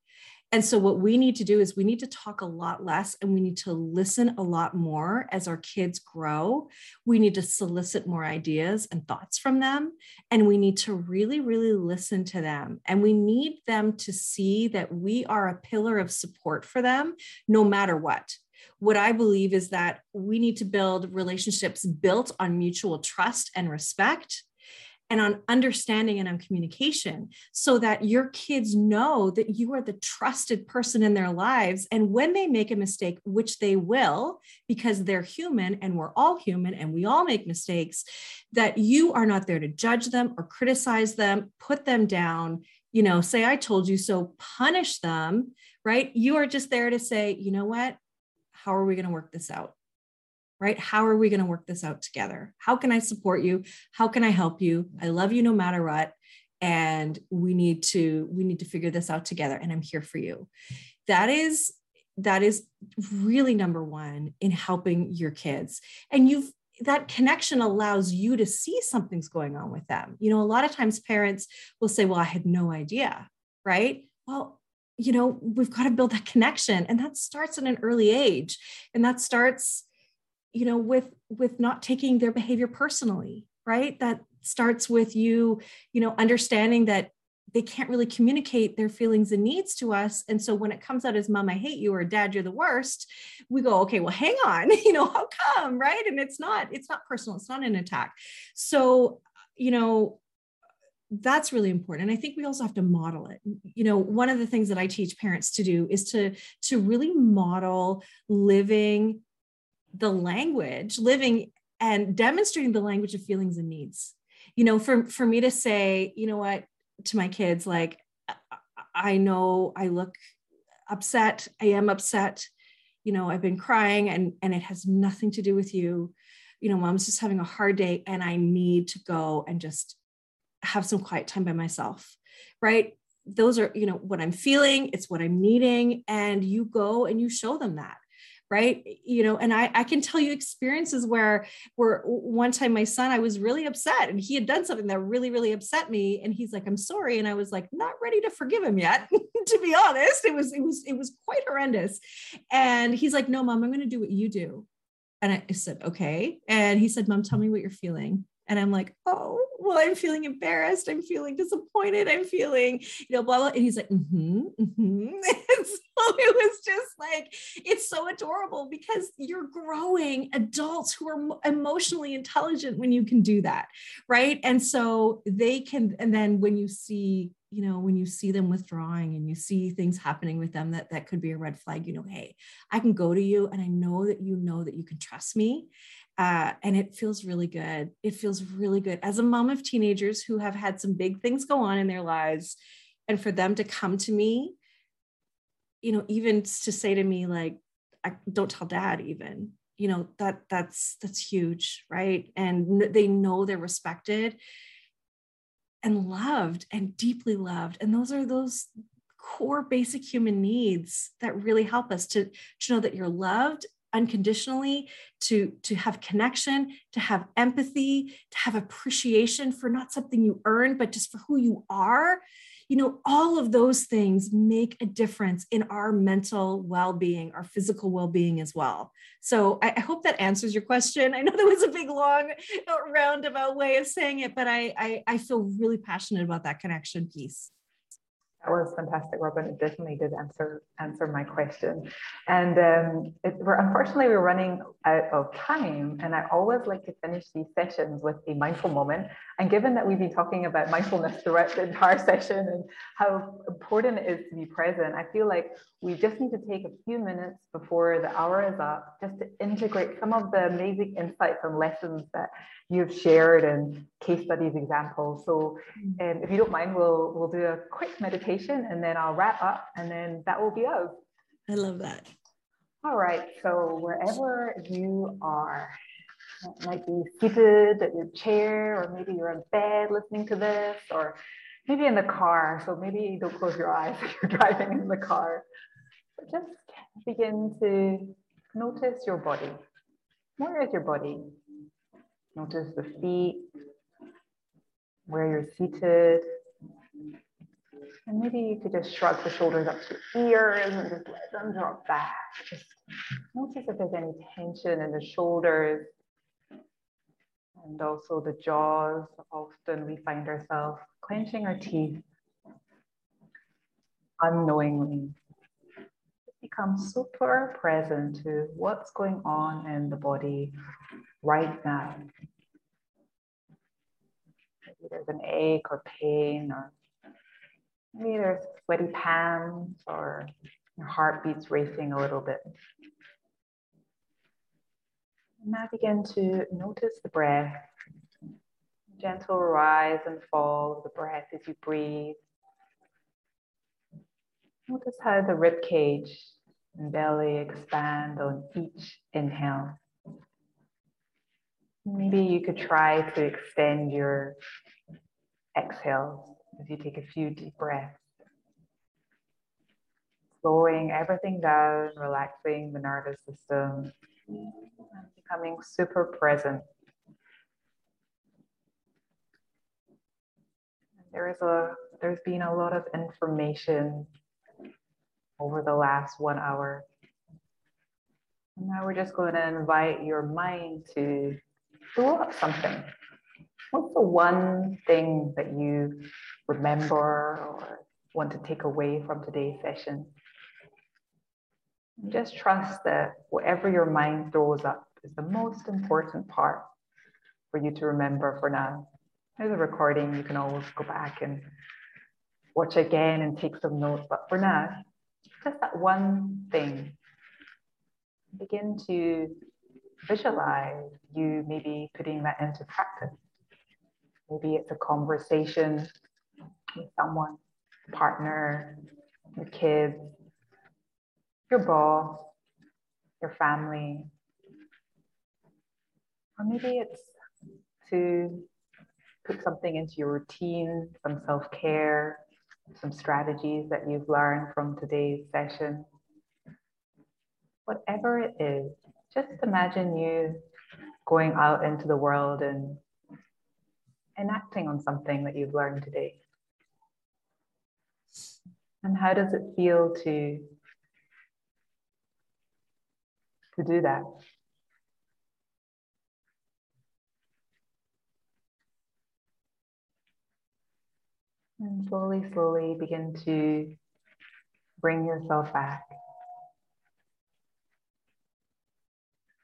Speaker 4: And so, what we need to do is we need to talk a lot less and we need to listen a lot more as our kids grow. We need to solicit more ideas and thoughts from them. And we need to really, really listen to them. And we need them to see that we are a pillar of support for them no matter what what I believe is that we need to build relationships built on mutual trust and respect and on understanding and on communication so that your kids know that you are the trusted person in their lives. And when they make a mistake, which they will, because they're human and we're all human and we all make mistakes, that you are not there to judge them or criticize them, put them down, you know, say, I told you so, punish them, right? You are just there to say, you know what? How are we going to work this out? Right? How are we going to work this out together? How can I support you? How can I help you? I love you no matter what. And we need to we need to figure this out together and I'm here for you. That is that is really number 1 in helping your kids. And you've that connection allows you to see something's going on with them. You know, a lot of times parents will say, Well, I had no idea, right? Well, you know, we've got to build that connection. And that starts at an early age. And that starts you know with with not taking their behavior personally right? That starts with you you know understanding that they can't really communicate their feelings and needs to us. And so when it comes out as mom i hate you or dad you're the worst we go okay well hang on you know how come? Right? And it's not it's not personal it's not an attack. So you know that's really important. And i think we also have to model it. You know one of the things that i teach parents to do is to to really model living the language, living and demonstrating the language of feelings and needs. You know, for, for me to say, you know what, to my kids, like, I know I look upset, I am upset, you know, I've been crying and, and it has nothing to do with you. You know, mom's just having a hard day and I need to go and just have some quiet time by myself, right? Those are, you know, what I'm feeling, it's what I'm needing. And you go and you show them that right? You know and i i can tell you experiences where where one time my son i was really upset and he had done something that really really upset me and he's like i'm sorry and i was like not ready to forgive him yet to be honest. It was it was it was quite horrendous. And he's like no mom i'm going to do what you do. And i said okay. And he said mom tell me what you're feeling and i'm like oh well, I'm feeling embarrassed. I'm feeling disappointed. I'm feeling, you know, blah, blah. And he's like, mm-hmm, mm-hmm. And so it was just like, it's so adorable because you're growing adults who are emotionally intelligent when you can do that. Right. And so they can, and then when you see, you know, when you see them withdrawing and you see things happening with them that that could be a red flag, you know, hey, I can go to you and I know that you know that you can trust me uh, and it feels really good. It feels really good as a mom of teenagers who have had some big things go on in their lives. And for them to come to me, you know, even to say to me, like, I, don't tell dad, even, you know, that that's that's huge, right? And they know they're respected and loved and deeply loved. And those are those core basic human needs that really help us to, to know that you're loved unconditionally to to have connection to have empathy to have appreciation for not something you earn but just for who you are. You know all of those things make a difference in our mental well-being our physical well-being as well. So i, I hope that answers your question. I know that was a big long roundabout way of saying it but I, I i feel really passionate about that connection piece
Speaker 2: that was fantastic, Robbin. It definitely did answer answer my question. And um, it, we're unfortunately we're running out of time, and I always like to finish these sessions with a mindful moment. And given that we've been talking about mindfulness throughout the entire session and how important it is to be present, I feel like we just need to take a few minutes before the hour is up just to integrate some of the amazing insights and lessons that you've shared and case studies examples. So um, if you don't mind, we'll we'll do a quick meditation and then I'll wrap up and then that will be us.
Speaker 4: I love that.
Speaker 2: All right. So wherever you are, it might be seated at your chair, or maybe you're in bed listening to this, or maybe in the car. So maybe don't close your eyes if you're driving in the car. But just begin to notice your body. Where is your body? Notice the feet, where you're seated. And maybe you could just shrug the shoulders up to your ears and just let them drop back. Just notice if there's any tension in the shoulders and also the jaws. Often we find ourselves clenching our teeth unknowingly. Become super present to what's going on in the body right now. Maybe there's an ache or pain, or maybe there's sweaty palms, or your heartbeat's racing a little bit. Now begin to notice the breath. Gentle rise and fall of the breath as you breathe. Notice how the rib cage and belly expand on each inhale. Maybe you could try to extend your exhale as you take a few deep breaths. Slowing everything down, relaxing the nervous system, becoming super present. There is a there's been a lot of information over the last one hour. And now we're just going to invite your mind to throw up something. What's the one thing that you remember or want to take away from today's session? And just trust that whatever your mind throws up is the most important part for you to remember for now. There's a recording, you can always go back and watch again and take some notes. But for now, just that one thing. Begin to visualize you maybe putting that into practice. Maybe it's a conversation someone, partner, your kids, your boss, your family. Or maybe it's to put something into your routine, some self care, some strategies that you've learned from today's session. Whatever it is, just imagine you going out into the world and enacting on something that you've learned today. And how does it feel to, to do that? And slowly, slowly begin to bring yourself back.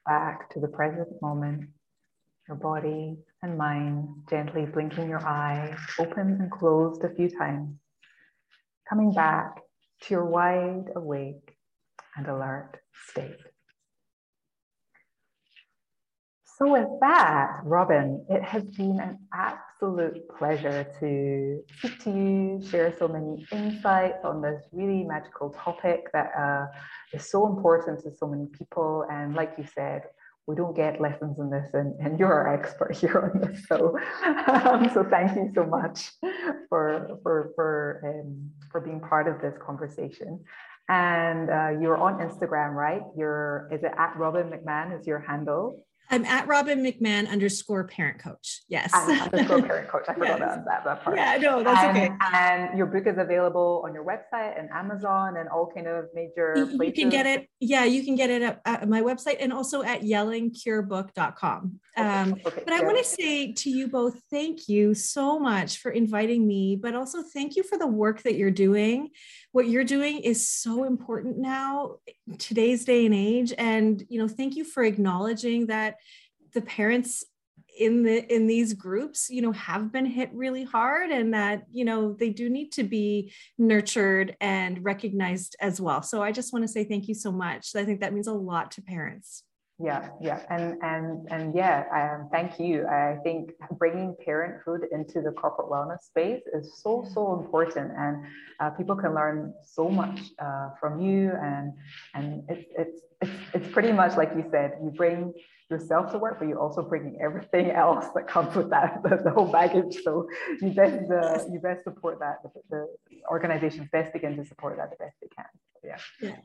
Speaker 2: Back to the present moment, your body and mind gently blinking your eyes, open and closed a few times. Coming back to your wide awake and alert state. So, with that, Robbin, it has been an absolute pleasure to speak to you, share so many insights on this really magical topic that uh, is so important to so many people. And, like you said, we don't get lessons in this, and, and you're our expert here on this. So, um, so thank you so much for for for um, for being part of this conversation. And uh, you're on Instagram, right? You're is it at Robbin McManne is your handle?
Speaker 4: I'm at Robbin McManne underscore parent coach. Yes.
Speaker 2: underscore parent coach. I forgot yes. that, that part.
Speaker 4: Yeah, no, that's
Speaker 2: and,
Speaker 4: okay.
Speaker 2: And your book is available on your website and Amazon and all kind of major
Speaker 4: you,
Speaker 2: places.
Speaker 4: You can get it. Yeah, you can get it at, at my website and also at yellingcurebook.com. Um, okay, but I want to say to you both, thank you so much for inviting me, but also thank you for the work that you're doing. What you're doing is so important now, today's day and age. And, you know, thank you for acknowledging that the parents in the in these groups you know have been hit really hard and that you know they do need to be nurtured and recognized as well so i just want to say thank you so much i think that means a lot to parents
Speaker 2: yeah yeah. And and and yeah um, thank you. I think bringing parenthood into the corporate wellness space is so so important. And uh, people can learn so much uh, from you. And and it's, it's it's it's pretty much like you said you bring yourself to work but you're also bringing everything else that comes with that the, the whole baggage. So you best uh, you best support that. The, the organizations best begin to support that the best they can. Yeah. yeah.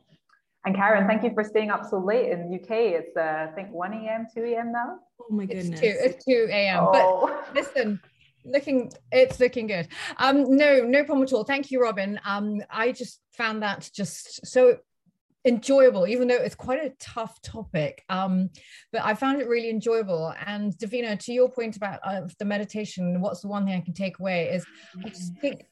Speaker 2: And Karen, thank you for staying up so late in the UK. It's uh, I think 1 a.m., 2 a.m. now.
Speaker 4: Oh my goodness.
Speaker 3: It's 2, it's 2 a.m. Oh. But listen, looking it's looking good. Um, no, no problem at all. Thank you, Robbin. Um, I just found that just so enjoyable, even though it's quite a tough topic. Um, but I found it really enjoyable. And Davina, to your point about uh, the meditation, what's the one thing I can take away is I just think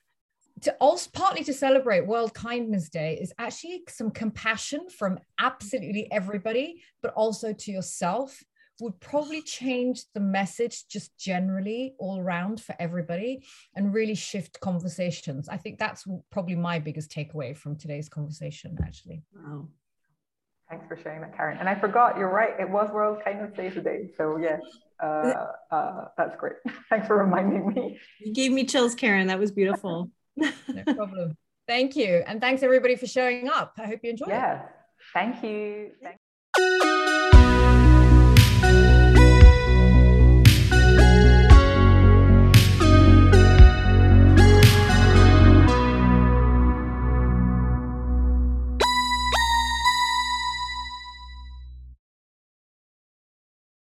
Speaker 3: to also partly to celebrate World Kindness Day is actually some compassion from absolutely everybody, but also to yourself would probably change the message just generally all around for everybody and really shift conversations. I think that's probably my biggest takeaway from today's conversation, actually.
Speaker 2: Wow. Thanks for sharing that, Karen. And I forgot, you're right, it was World Kindness Day today. So, yes, uh, uh, that's great. Thanks for reminding me.
Speaker 4: You gave me chills, Karen. That was beautiful
Speaker 3: no problem. Thank you. And thanks everybody for showing up. I hope you enjoyed
Speaker 2: yeah.
Speaker 3: it.
Speaker 2: Thank you. Thank